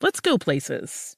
let's go places.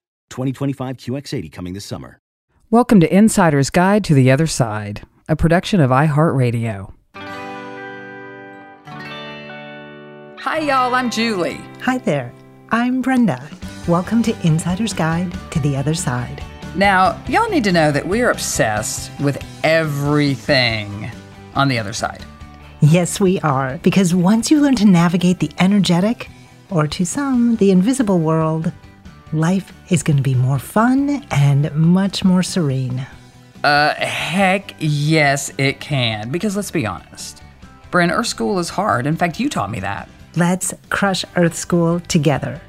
2025 QX80 coming this summer. Welcome to Insider's Guide to the Other Side, a production of iHeartRadio. Hi, y'all. I'm Julie. Hi there. I'm Brenda. Welcome to Insider's Guide to the Other Side. Now, y'all need to know that we're obsessed with everything on the other side. Yes, we are, because once you learn to navigate the energetic, or to some, the invisible world, life is going to be more fun and much more serene. Uh, heck yes, it can. Because let's be honest, Bryn, Earth School is hard. In fact, you taught me that. Let's crush Earth School together.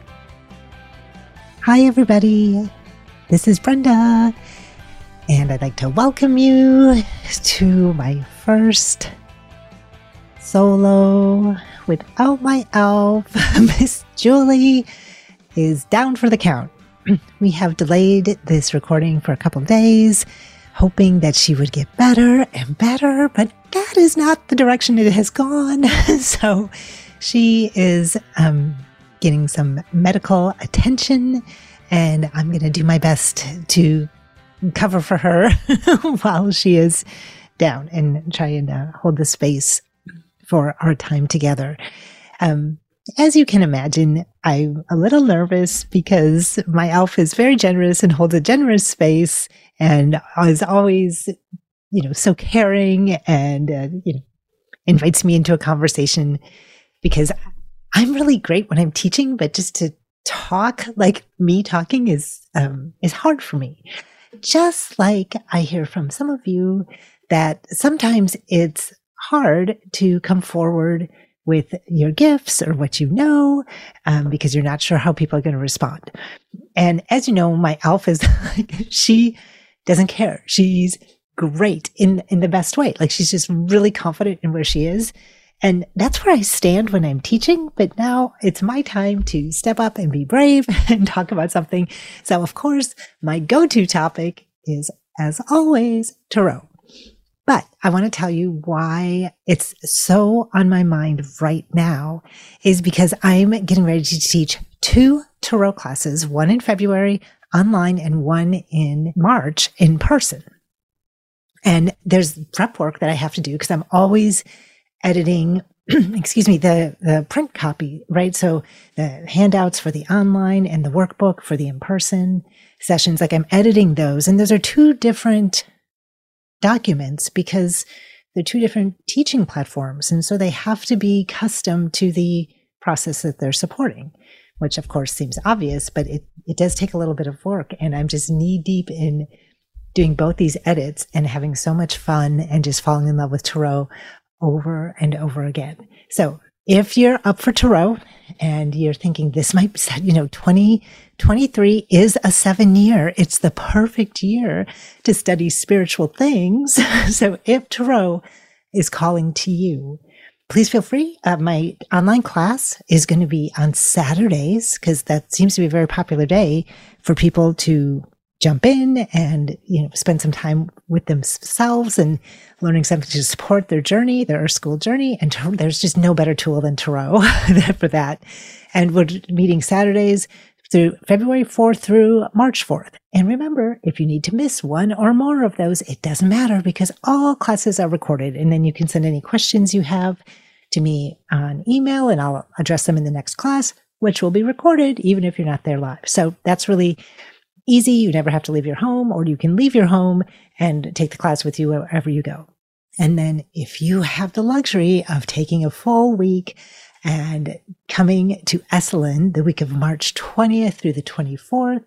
Hi, everybody. This is Brenda, and I'd like to welcome you to my first solo without my elf, Miss Julie is down for the count. we have delayed this recording for a couple of days, hoping that she would get better and better, but that is not the direction it has gone. so she is um, getting some medical attention, and I'm going to do my best to cover for her while she is down and try and uh, hold the space for our time together. Um, as you can imagine, I'm a little nervous because my elf is very generous and holds a generous space and is always, you know, so caring and, uh, you know, invites me into a conversation because I'm really great when I'm teaching, but just to talk like me talking is, um, is hard for me. Just like I hear from some of you that sometimes it's hard to come forward with your gifts or what you know, um, because you're not sure how people are going to respond. And as you know, my elf is like, she doesn't care. She's great in, in the best way. Like she's just really confident in where she is. And that's where I stand when I'm teaching. But now it's my time to step up and be brave and talk about something. So of course, my go-to topic is as always, tarot. But I want to tell you why it's so on my mind right now is because I'm getting ready to teach two tarot classes, one in February online and one in March in person. And there's prep work that I have to do because I'm always editing, excuse me, the, the print copy, right? So the handouts for the online and the workbook for the in person sessions, like I'm editing those. And those are two different documents because they're two different teaching platforms. And so they have to be custom to the process that they're supporting, which of course seems obvious, but it, it does take a little bit of work. And I'm just knee deep in doing both these edits and having so much fun and just falling in love with Tarot over and over again. So if you're up for Tarot and you're thinking this might, you know, 2023 is a seven year, it's the perfect year to study spiritual things. so if Tarot is calling to you, please feel free. Uh, my online class is going to be on Saturdays because that seems to be a very popular day for people to jump in and you know spend some time with themselves and learning something to support their journey their school journey. And there's just no better tool than tarot for that. And we're meeting saturdays through february 4th through march 4th and remember if you need to miss one or more of those it doesn't matter because all classes are recorded. And then you can send any questions you have to me on email and i'll address them in the next class which will be recorded even if you're not there live. So that's really easy. You never have to leave your home, or you can leave your home and take the class with you wherever you go. And then if you have the luxury of taking a full week and coming to Esalen the week of March 20th through the 24th,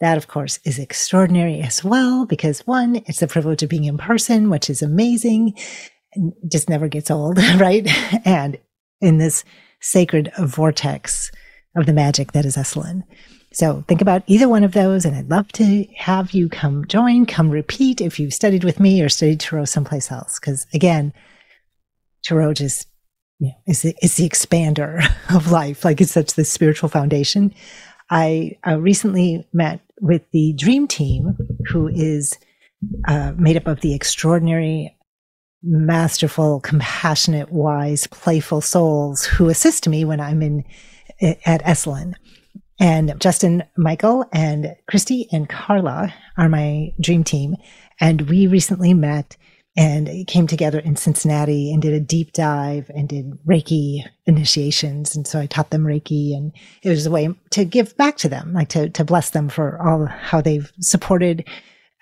that of course is extraordinary as well, because one, it's the privilege of being in person, which is amazing and just never gets old, right? And in this sacred vortex of the magic that is Esalen. So think about either one of those, and I'd love to have you come join, come repeat if you've studied with me or studied Tarot someplace else. Because again, Tarot just you know, is the, is the expander of life. Like it's such the spiritual foundation. I uh, recently met with the Dream Team, who is uh, made up of the extraordinary, masterful, compassionate, wise, playful souls who assist me when I'm in at Esalen. And Justin, Michael, and Christy and Carla are my dream team. And we recently met and came together in Cincinnati and did a deep dive and did Reiki initiations. And so I taught them Reiki and it was a way to give back to them, like to, to bless them for all how they've supported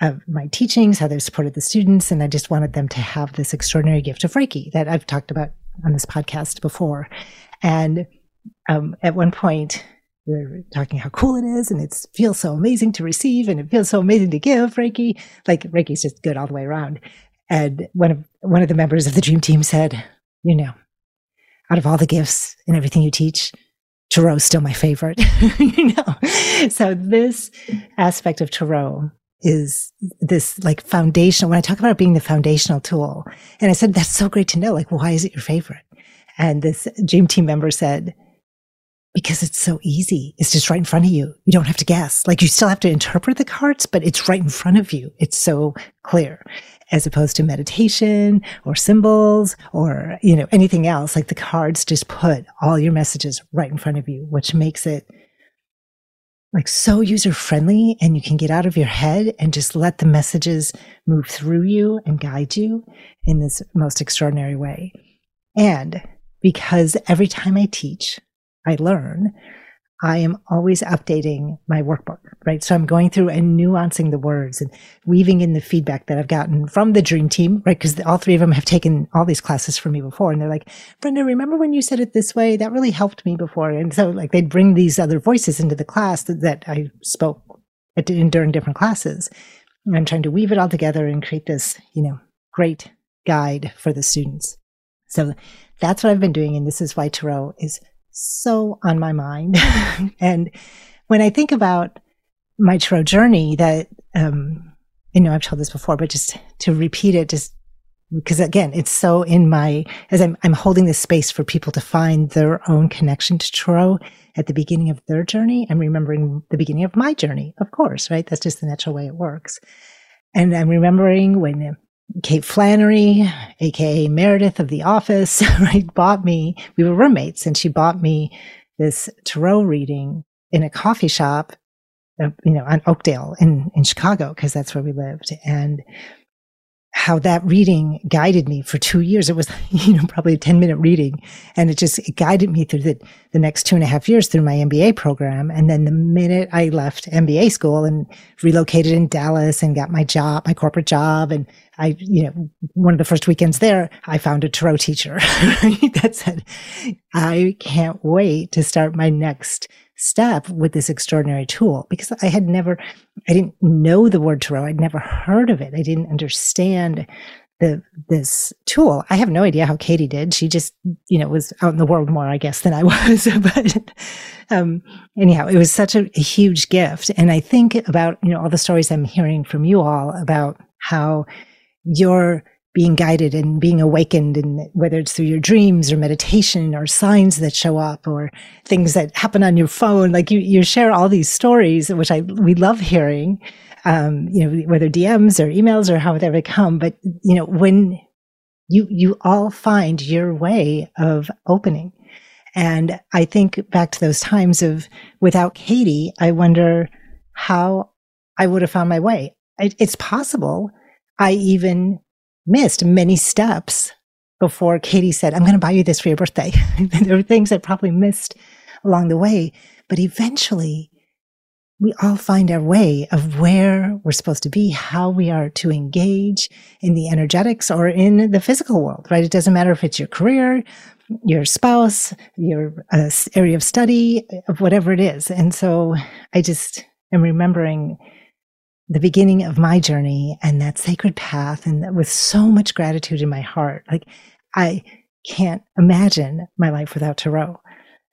uh, my teachings, how they've supported the students. And I just wanted them to have this extraordinary gift of Reiki that I've talked about on this podcast before. And um, at one point, we are talking how cool it is and it feels so amazing to receive and it feels so amazing to give Reiki. Like Reiki's just good all the way around. And one of one of the members of the dream team said, you know, out of all the gifts and everything you teach, Tarot's still my favorite. you know. So this aspect of Tarot is this like foundational when I talk about it being the foundational tool. And I said, that's so great to know. Like, why is it your favorite? And this dream team member said, because it's so easy. It's just right in front of you. You don't have to guess. Like you still have to interpret the cards, but it's right in front of you. It's so clear as opposed to meditation or symbols or, you know, anything else. Like the cards just put all your messages right in front of you, which makes it like so user friendly and you can get out of your head and just let the messages move through you and guide you in this most extraordinary way. And because every time I teach, I learn, I am always updating my workbook, right? So I'm going through and nuancing the words and weaving in the feedback that I've gotten from the dream team, right? Because all three of them have taken all these classes from me before. And they're like, Brenda, remember when you said it this way? That really helped me before. And so like they'd bring these other voices into the class that, that I spoke at, during different classes. And I'm trying to weave it all together and create this, you know, great guide for the students. So that's what I've been doing. And this is why Tarot is so on my mind. and when I think about my tarot journey, that, um, you know, I've told this before, but just to repeat it, just because again, it's so in my, as I'm, I'm holding this space for people to find their own connection to tarot at the beginning of their journey. I'm remembering the beginning of my journey, of course, right? That's just the natural way it works. And I'm remembering when Kate Flannery, aka Meredith of The Office, right, bought me. We were roommates, and she bought me this tarot reading in a coffee shop, uh, you know, on Oakdale in in Chicago because that's where we lived. And how that reading guided me for two years. It was, you know, probably a 10 minute reading. And it just it guided me through the, the next two and a half years through my MBA program. And then the minute I left MBA school and relocated in Dallas and got my job, my corporate job, and I, you know, one of the first weekends there, I found a tarot teacher that said, I can't wait to start my next step with this extraordinary tool because I had never, I didn't know the word tarot. I'd never heard of it. I didn't understand the, this tool. I have no idea how Katie did. She just, you know, was out in the world more, I guess, than I was. but, um, anyhow, it was such a, a huge gift. And I think about, you know, all the stories I'm hearing from you all about how you're being guided and being awakened and whether it's through your dreams or meditation or signs that show up or things that happen on your phone. Like you, you share all these stories which i we love hearing um, you know whether dms or emails or however they come. But you know when you you all find your way of opening. And i think back to those times of without katie i wonder how i would have found my way. It's possible i even missed many steps before Katie said, I'm going to buy you this for your birthday. there were things I probably missed along the way, but eventually we all find our way of where we're supposed to be, how we are to engage in the energetics or in the physical world, right? It doesn't matter if it's your career, your spouse, your uh, area of study, whatever it is. And so I just am remembering the beginning of my journey and that sacred path and with so much gratitude in my heart. Like I can't imagine my life without Tarot.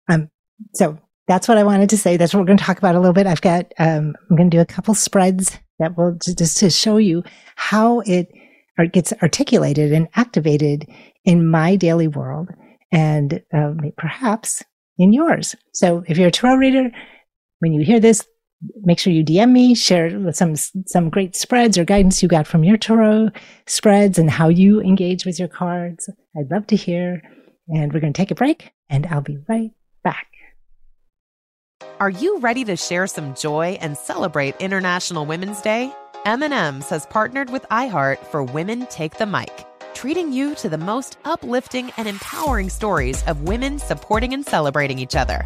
Um, so that's what I wanted to say. That's what we're going to talk about a little bit. I've got, um, I'm going to do a couple spreads that will just to show you how it gets articulated and activated in my daily world and uh, perhaps in yours. So if you're a tarot reader, when you hear this, make sure you DM me, share some some great spreads or guidance you got from your tarot spreads and how you engage with your cards. I'd love to hear. And we're going to take a break, and I'll be right back. Are you ready to share some joy and celebrate International Women's Day? M&M's has partnered with iHeart for Women Take the Mic, treating you to the most uplifting and empowering stories of women supporting and celebrating each other.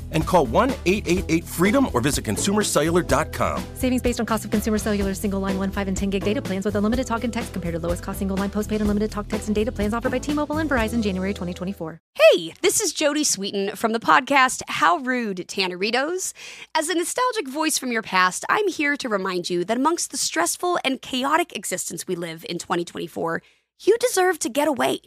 And call 1 888 freedom or visit consumercellular.com. Savings based on cost of consumer cellular single line 1, 5, and 10 gig data plans with unlimited talk and text compared to lowest cost single line postpaid unlimited talk, text, and data plans offered by T Mobile and Verizon January 2024. Hey, this is Jodie Sweetin from the podcast How Rude, Tanneritos. As a nostalgic voice from your past, I'm here to remind you that amongst the stressful and chaotic existence we live in 2024, you deserve to get away.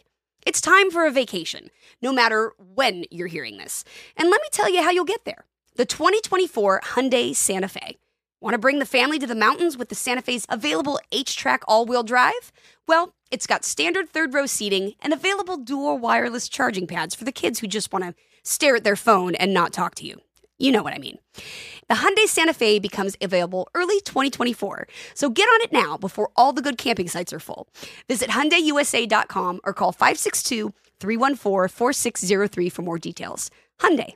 It's time for a vacation, no matter when you're hearing this. And let me tell you how you'll get there. The 2024 Hyundai Santa Fe. Want to bring the family to the mountains with the Santa Fe's available H-Track all-wheel drive? Well, it's got standard third row seating and available dual wireless charging pads for the kids who just want to stare at their phone and not talk to you. You know what I mean. The Hyundai Santa Fe becomes available early 2024, so get on it now before all the good camping sites are full. Visit HyundaiUSA.com or call 562-314-4603 for more details. Hyundai,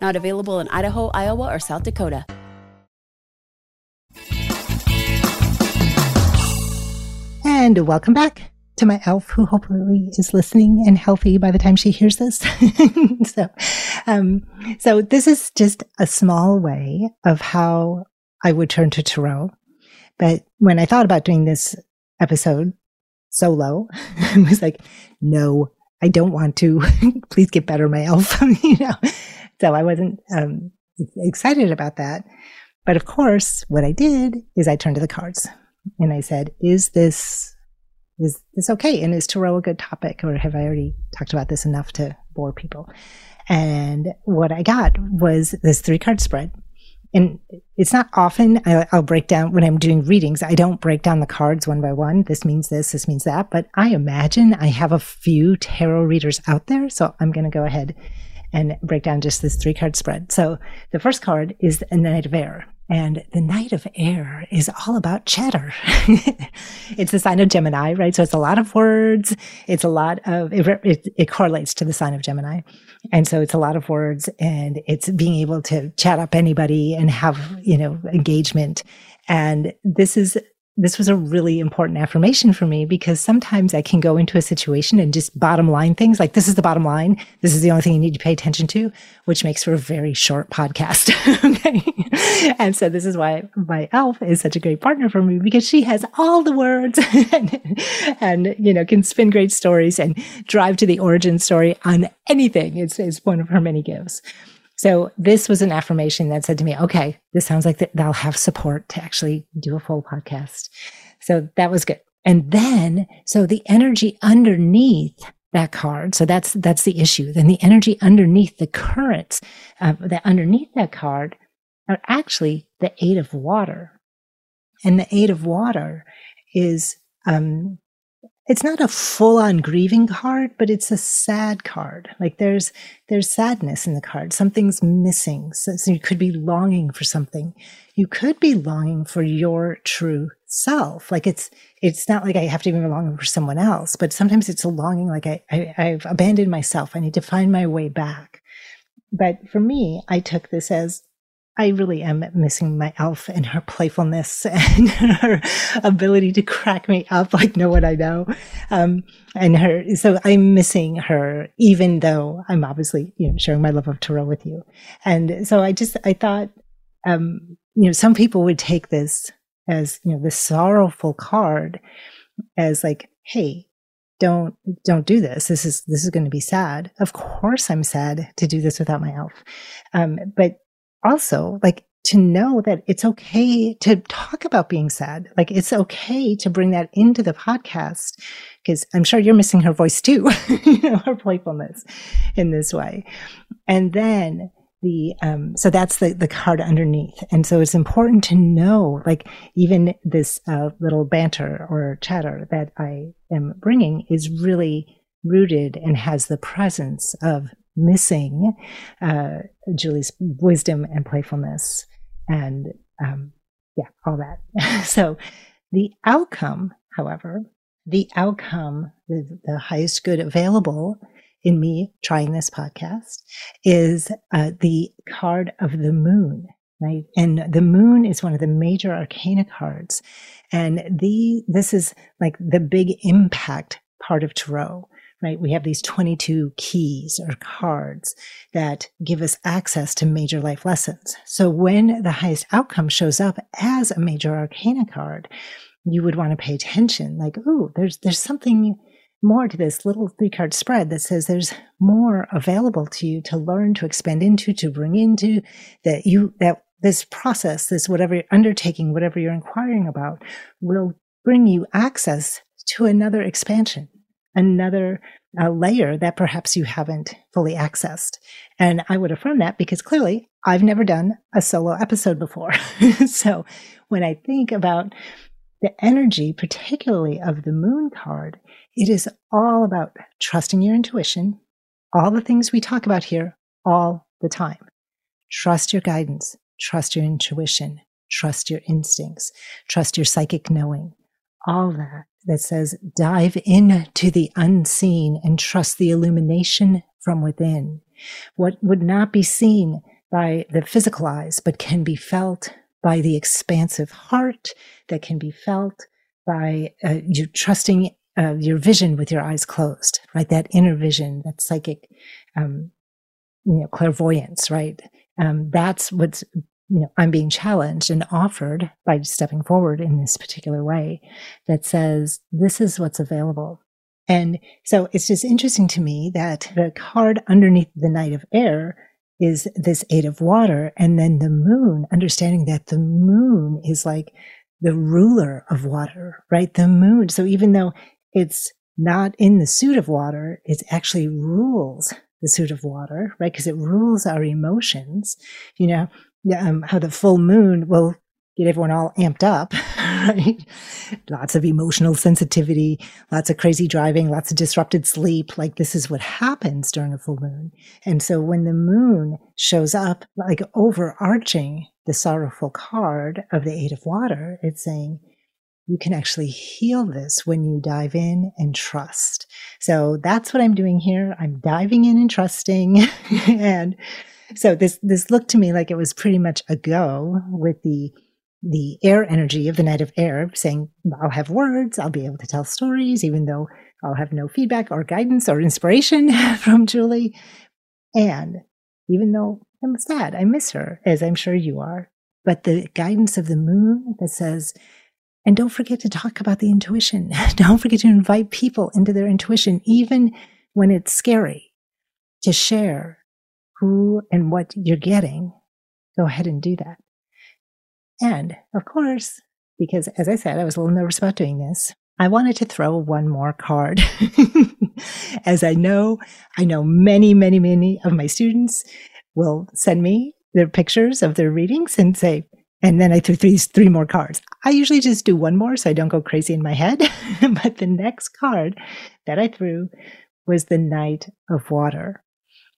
Not available in Idaho, Iowa, or South Dakota. And welcome back to my elf, who hopefully is listening and healthy by the time she hears this. so, um, so this is just a small way of how I would turn to tarot. But when I thought about doing this episode solo, I was like, no, I don't want to. Please get better, my elf. you know, so I wasn't um, excited about that. But of course, what I did is I turned to the cards and I said, "Is this is this okay? And is tarot a good topic, or have I already talked about this enough to bore people?" And what I got was this three card spread. And it's not often I, will break down when I'm doing readings. I don't break down the cards one by one. This means this, this means that. But I imagine I have a few tarot readers out there. So I'm going to go ahead and break down just this three card spread. So the first card is the Knight of Air. And the Knight of Air is all about chatter. it's the sign of Gemini, right? So it's a lot of words. It's a lot of, it, it, it, correlates to the sign of Gemini. And so it's a lot of words and it's being able to chat up anybody and have, you know, engagement. And this is this was a really important affirmation for me because sometimes I can go into a situation and just bottom line things like this is the bottom line. This is the only thing you need to pay attention to, which makes for a very short podcast. And so this is why my elf is such a great partner for me because she has all the words and, and, you know, can spin great stories and drive to the origin story on anything. It's, it's one of her many gifts. So this was an affirmation that said to me, okay, this sounds like that they'll have support to actually do a full podcast. So that was good. And then, so the energy underneath that card. So that's, that's the issue. Then the energy underneath the currents uh, that underneath that card are actually the eight of water. And the eight of water is, um, it's not a full on grieving card, but it's a sad card. Like there's, there's sadness in the card. Something's missing. So, so, you could be longing for something. You could be longing for your true self. Like it's, it's not like I have to be longing for someone else, but sometimes it's a longing like I, I I've abandoned myself. I need to find my way back. But for me, I took this as I really am missing my elf and her playfulness and her ability to crack me up like no one I know. Um, and her, so I'm missing her, even though I'm obviously, you know, sharing my love of tarot with you. And so I just, I thought, um, you know, some people would take this as, you know, the sorrowful card as like, Hey, don't don't do this this is this is going to be sad of course i'm sad to do this without my elf um, but also like to know that it's okay to talk about being sad. Like it's okay to bring that into the podcast because I'm sure you're missing her voice too, you know, her playfulness in this way. And then the um so that's the the card underneath and so it's important to know like even this uh, little banter or chatter that i am bringing is really rooted and has the presence of missing uh, Julie's wisdom and playfulness and um, yeah, all that. so the outcome, however, the outcome, the, the, highest good available in me trying this podcast is uh, the card of the moon. Right. And the moon is one of the major arcana cards. And the, this is like the big impact part of tarot right? We have these 22 keys or cards that give us access to major life lessons. So when the highest outcome shows up as a major arcana card, you would want to pay attention like, oh, there's, there's something more to this little three card spread that says there's more available to you to learn, to expand into, to bring into that you, that this process, this whatever you're undertaking, whatever you're inquiring about will bring you access to another expansion another uh, layer that perhaps you haven't fully accessed. And I would affirm that because clearly I've never done a solo episode before. so when I think about the energy, particularly of the moon card, it is all about trusting your intuition, all the things we talk about here all the time. Trust your guidance, trust your intuition, trust your instincts, trust your psychic knowing, all that that says dive into the unseen and trust the illumination from within. What would not be seen by the physical eyes, but can be felt by the expansive heart, that can be felt by uh, you trusting uh, your vision with your eyes closed, right? That inner vision, that psychic, um, you know, clairvoyance, right? Um, that's what's you know, I'm being challenged and offered by stepping forward in this particular way that says, this is what's available. And so it's just interesting to me that the card underneath the Knight of Air is this Eight of Water. And then the moon, understanding that the moon is like the ruler of water, right? The moon. So even though it's not in the suit of water, it actually rules the suit of water, right? Because it rules our emotions. You know, um, how the full moon will get everyone all amped up, right? Lots of emotional sensitivity, lots of crazy driving, lots of disrupted sleep. Like this is what happens during a full moon. And so when the moon shows up, like overarching the sorrowful card of the Eight of Water, it's saying, you can actually heal this when you dive in and trust. So that's what I'm doing here. I'm diving in and trusting and so this this looked to me like it was pretty much a go with the the air energy of the Knight of Air saying i'll have words i'll be able to tell stories even though i'll have no feedback or guidance or inspiration from julie. And even though i'm sad i miss her as i'm sure you are but the guidance of the moon that says and don't forget to talk about the intuition. Don't forget to invite people into their intuition even when it's scary to share who and what you're getting, go ahead and do that. And of course, because as I said, I was a little nervous about doing this, I wanted to throw one more card. as I know, I know many, many, many of my students will send me their pictures of their readings and say, and then I threw three, three more cards. I usually just do one more so I don't go crazy in my head. but the next card that I threw was the Knight of Water.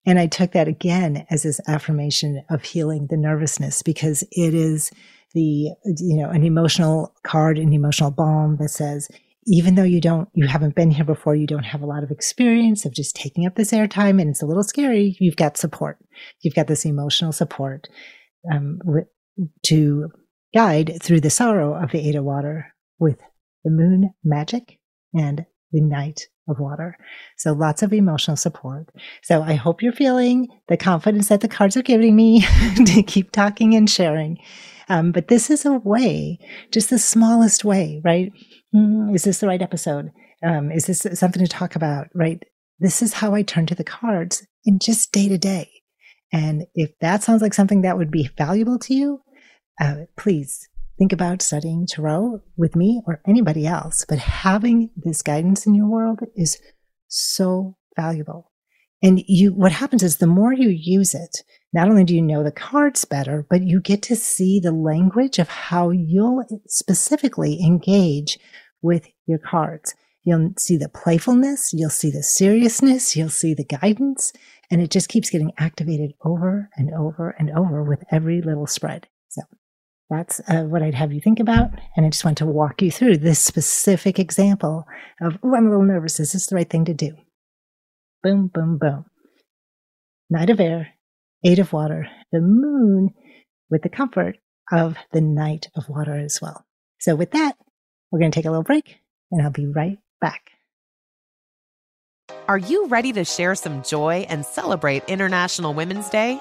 And I took that again as this affirmation of healing the nervousness because it is the, you know, an emotional card, an emotional balm that says, even though you don't, you haven't been here before, you don't have a lot of experience of just taking up this airtime and it's a little scary, you've got support. You've got this emotional support um, to guide through the sorrow of the of Water with the moon magic and the Knight of water. So lots of emotional support. So I hope you're feeling the confidence that the cards are giving me to keep talking and sharing. Um, but this is a way, just the smallest way, right? Mm, is this the right episode? Um, is this something to talk about, right? This is how I turn to the cards in just day to day. And if that sounds like something that would be valuable to you, uh, please think about studying tarot with me or anybody else, but having this guidance in your world is so valuable. And you, what happens is the more you use it, not only do you know the cards better, but you get to see the language of how you'll specifically engage with your cards. You'll see the playfulness, you'll see the seriousness, you'll see the guidance, and it just keeps getting activated over and over and over with every little spread. So that's uh, what I'd have you think about. And I just want to walk you through this specific example of, oh, I'm a little nervous. Is this the right thing to do? Boom, boom, boom. Knight of air, eight of water, the moon with the comfort of the Knight of water as well. So with that, we're going to take a little break and I'll be right back. Are you ready to share some joy and celebrate International Women's Day?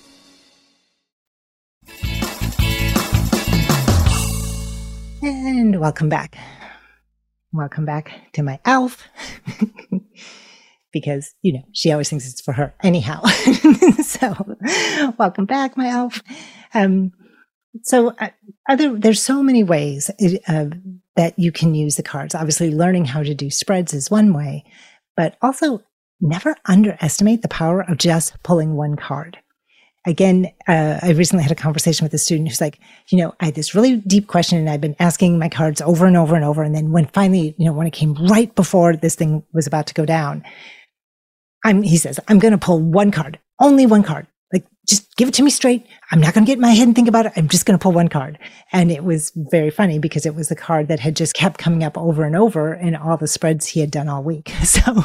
And welcome back. Welcome back to my elf. because, you know, she always thinks it's for her anyhow. so, welcome back, my elf. Um, so, uh, other there's so many ways uh, that you can use the cards. Obviously, learning how to do spreads is one way, but also never underestimate the power of just pulling one card again, uh, I recently had a conversation with a student who's like, you know, I had this really deep question and I've been asking my cards over and over and over. And then when finally, you know, when it came right before this thing was about to go down, I'm, he says, I'm going to pull one card, only one card. Like, just give it to me straight. I'm not going to get in my head and think about it. I'm just going to pull one card. And it was very funny because it was the card that had just kept coming up over and over in all the spreads he had done all week. So,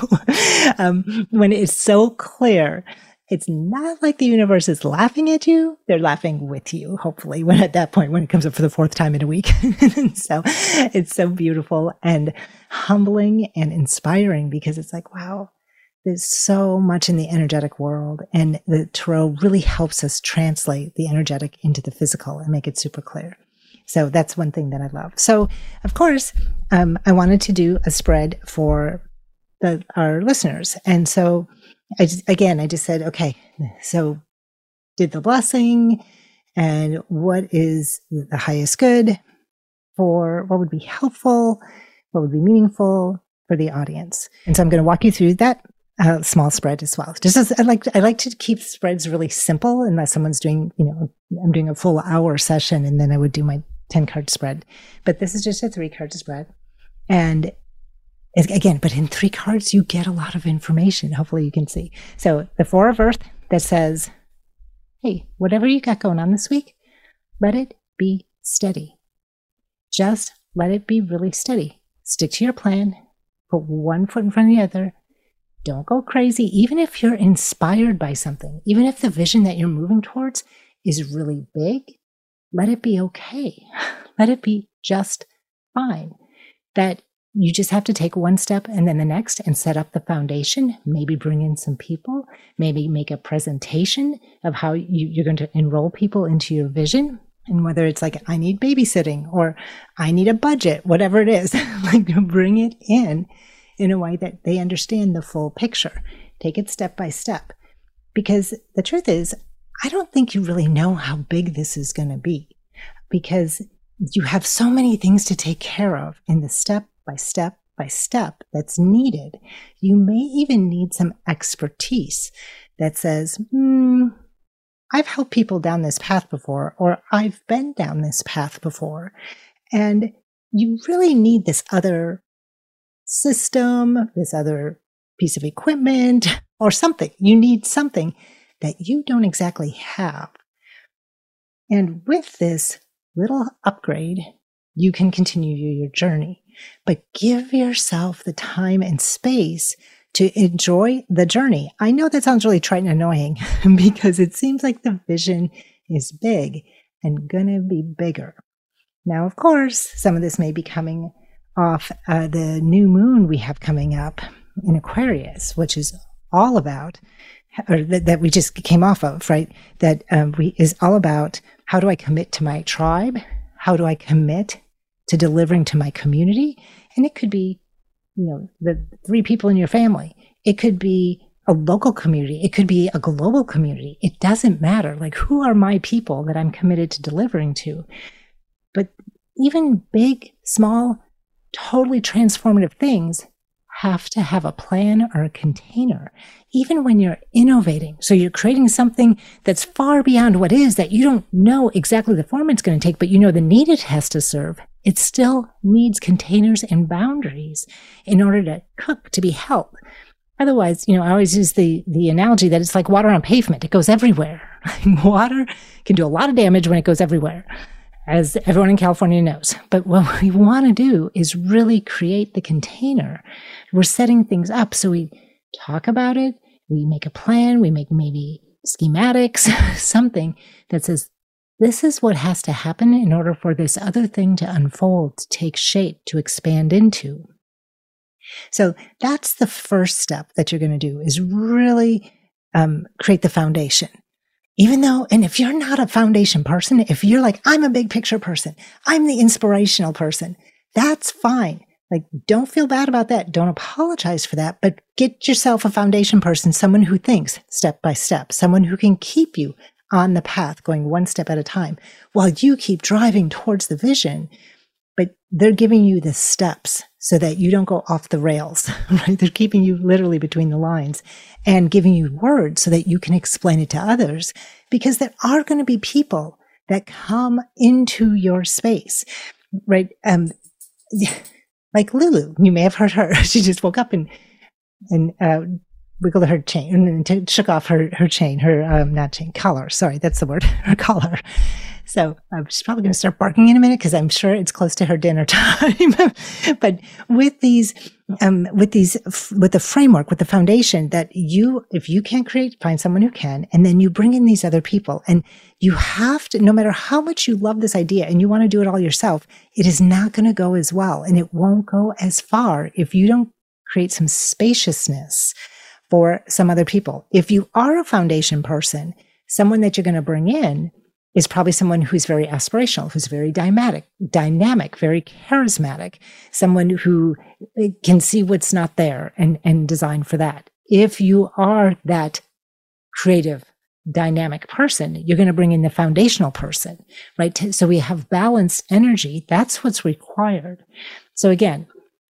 um, when it's so clear it's not like the universe is laughing at you. They're laughing with you, hopefully, when at that point, when it comes up for the fourth time in a week. so it's so beautiful and humbling and inspiring because it's like, wow, there's so much in the energetic world. And the tarot really helps us translate the energetic into the physical and make it super clear. So that's one thing that I love. So, of course, um, I wanted to do a spread for the, our listeners. And so I just, again, I just said, okay, so did the blessing and what is the highest good for what would be helpful, what would be meaningful for the audience. And so I'm going to walk you through that uh, small spread as well. Just as I like, I like to keep spreads really simple unless someone's doing, you know, I'm doing a full hour session and then I would do my 10 card spread. But this is just a three card spread. And again, but in three cards, you get a lot of information. Hopefully you can see. So the four of earth that says, Hey, whatever you got going on this week, let it be steady. Just let it be really steady. Stick to your plan. Put one foot in front of the other. Don't go crazy. Even if you're inspired by something, even if the vision that you're moving towards is really big, let it be okay. Let it be just fine. That you just have to take one step and then the next and set up the foundation. Maybe bring in some people, maybe make a presentation of how you, you're going to enroll people into your vision. And whether it's like, I need babysitting or I need a budget, whatever it is, like bring it in in a way that they understand the full picture. Take it step by step. Because the truth is, I don't think you really know how big this is going to be because you have so many things to take care of in the step by step by step that's needed. You may even need some expertise that says, hmm, I've helped people down this path before, or I've been down this path before. And you really need this other system, this other piece of equipment, or something. You need something that you don't exactly have. And with this little upgrade, you can continue your journey, but give yourself the time and space to enjoy the journey. I know that sounds really trite and annoying because it seems like the vision is big and gonna be bigger. Now, of course, some of this may be coming off uh, the new moon we have coming up in Aquarius, which is all about, or that, that we just came off of, right? That um, we is all about how do I commit to my tribe? How do I commit to delivering to my community? And it could be, you know, the three people in your family. It could be a local community. It could be a global community. It doesn't matter. Like, who are my people that I'm committed to delivering to? But even big, small, totally transformative things have to have a plan or a container, even when you're innovating. So you're creating something that's far beyond what is that you don't know exactly the form it's going to take, but you know the need it has to serve. It still needs containers and boundaries in order to cook, to be held. Otherwise, you know, I always use the, the analogy that it's like water on pavement. It goes everywhere. water can do a lot of damage when it goes everywhere as everyone in California knows. But what we want to do is really create the container. We're setting things up. So we talk about it, we make a plan, we make maybe schematics, something that says, this is what has to happen in order for this other thing to unfold, to take shape, to expand into. So that's the first step that you're going to do is really um, create the foundation even though, and if you're not a foundation person, if you're like, I'm a big picture person, I'm the inspirational person, that's fine. Like, don't feel bad about that. Don't apologize for that, but get yourself a foundation person, someone who thinks step by step, someone who can keep you on the path going one step at a time while you keep driving towards the vision. But they're giving you the steps so that you don't go off the rails, right? They're keeping you literally between the lines and giving you words so that you can explain it to others because there are going to be people that come into your space, right? Um, like Lulu, you may have heard her. She just woke up and, and, uh, wiggled her chain and shook off her, her chain, her, um, not chain, collar. Sorry, that's the word, her collar. So uh, she's probably going to start barking in a minute because I'm sure it's close to her dinner time. but with these, um, with these, with the framework, with the foundation that you, if you can't create, find someone who can, and then you bring in these other people and you have to, no matter how much you love this idea and you want to do it all yourself, it is not going to go as well and it won't go as far if you don't create some spaciousness for some other people. If you are a foundation person, someone that you're going to bring in, is probably someone who's very aspirational, who's very dynamic, dynamic, very charismatic, someone who eh, can see what's not there and, and design for that. If you are that creative, dynamic person, you're going to bring in the foundational person, right? So we have balanced energy. That's what's required. So again,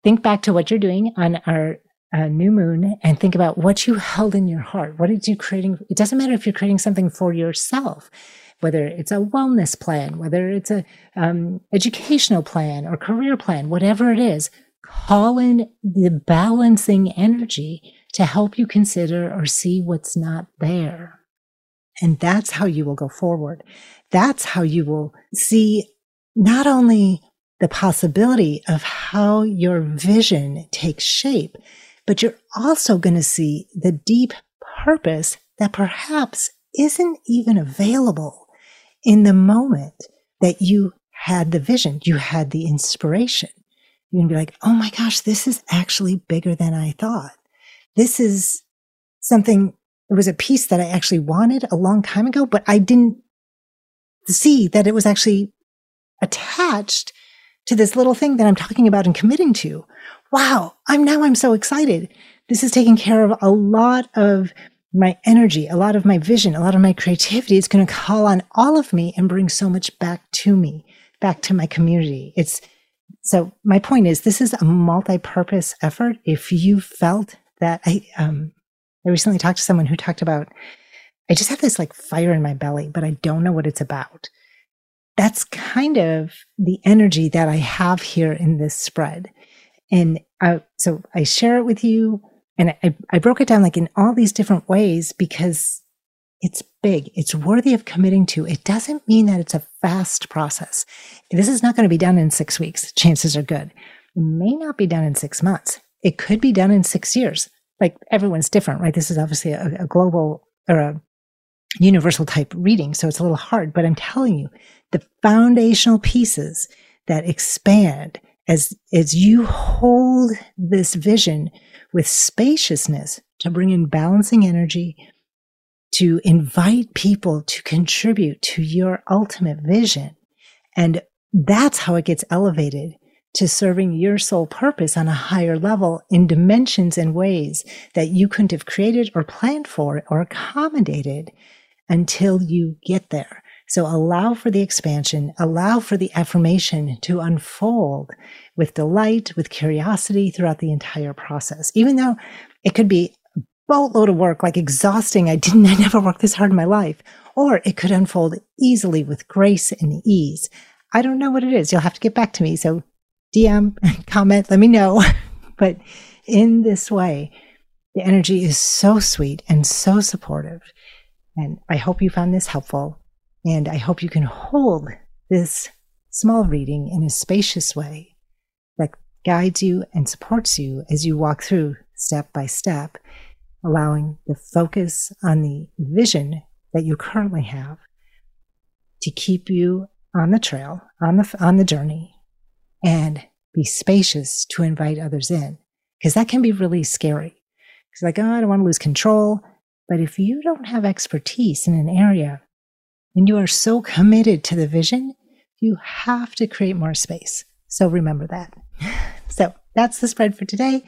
think back to what you're doing on our uh, new moon and think about what you held in your heart. What did you creating? It doesn't matter if you're creating something for yourself whether it's a wellness plan, whether it's a um, educational plan or career plan, whatever it is, call in the balancing energy to help you consider or see what's not there. And that's how you will go forward. That's how you will see not only the possibility of how your vision takes shape, but you're also going to see the deep purpose that perhaps isn't even available in the moment that you had the vision, you had the inspiration. you're going to be like, oh my gosh, this is actually bigger than I thought. This is something, it was a piece that I actually wanted a long time ago, but I didn't see that it was actually attached to this little thing that I'm talking about and committing to. Wow. I'm now I'm so excited. This is taking care of a lot of my energy, a lot of my vision, a lot of my creativity. It's going to call on all of me and bring so much back to me, back to my community. It's so my point is this is a multi-purpose effort. If you felt that I, um, I recently talked to someone who talked about, I just have this like fire in my belly, but I don't know what it's about. That's kind of the energy that I have here in this spread. And I, so I share it with you and I, I broke it down like in all these different ways because it's big. It's worthy of committing to. It doesn't mean that it's a fast process. This is not going to be done in six weeks. Chances are good. It may not be done in six months. It could be done in six years. Like everyone's different, right? This is obviously a, a global or a universal type reading. So it's a little hard, but I'm telling you the foundational pieces that expand as, as you hold this vision with spaciousness to bring in balancing energy, to invite people to contribute to your ultimate vision. And that's how it gets elevated to serving your soul purpose on a higher level in dimensions and ways that you couldn't have created or planned for or accommodated until you get there. So allow for the expansion, allow for the affirmation to unfold with delight, with curiosity throughout the entire process. Even though it could be a boatload of work, like exhausting. I didn't, I never worked this hard in my life. Or it could unfold easily with grace and ease. I don't know what it is. You'll have to get back to me. So DM, comment, let me know. but in this way, the energy is so sweet and so supportive. And I hope you found this helpful. And I hope you can hold this small reading in a spacious way that guides you and supports you as you walk through step by step, allowing the focus on the vision that you currently have to keep you on the trail, on the, on the journey, and be spacious to invite others in. Because that can be really scary. Because, like, oh, I don't want to lose control. But if you don't have expertise in an area and you are so committed to the vision, you have to create more space. So remember that. So that's the spread for today.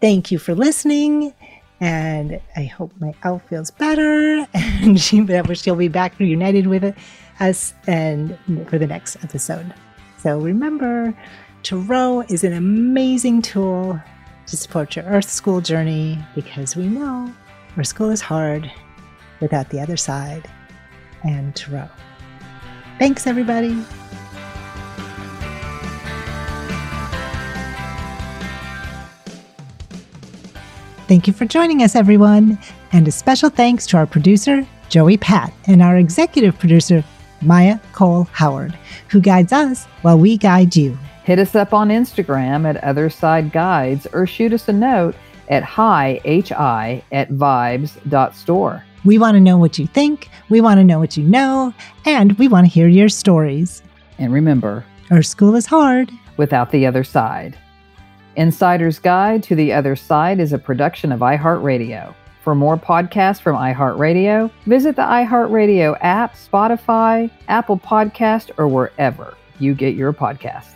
Thank you for listening. And I hope my elf feels better and she, she'll be back reunited with us and for the next episode. So remember, Tarot is an amazing tool to support your Earth School journey because we know Earth School is hard without the other side and Tarot. Thanks, everybody. Thank you for joining us, everyone. And a special thanks to our producer, Joey Pat, and our executive producer, Maya Cole Howard, who guides us while we guide you. Hit us up on Instagram at Other Side Guides or shoot us a note at hi, hi at vibes.store. We want to know what you think, we want to know what you know, and we want to hear your stories. And remember, Earth School is hard without the other side. Insider's Guide to the Other Side is a production of iHeartRadio. For more podcasts from iHeartRadio, visit the iHeartRadio app, Spotify, Apple Podcast, or wherever you get your podcasts.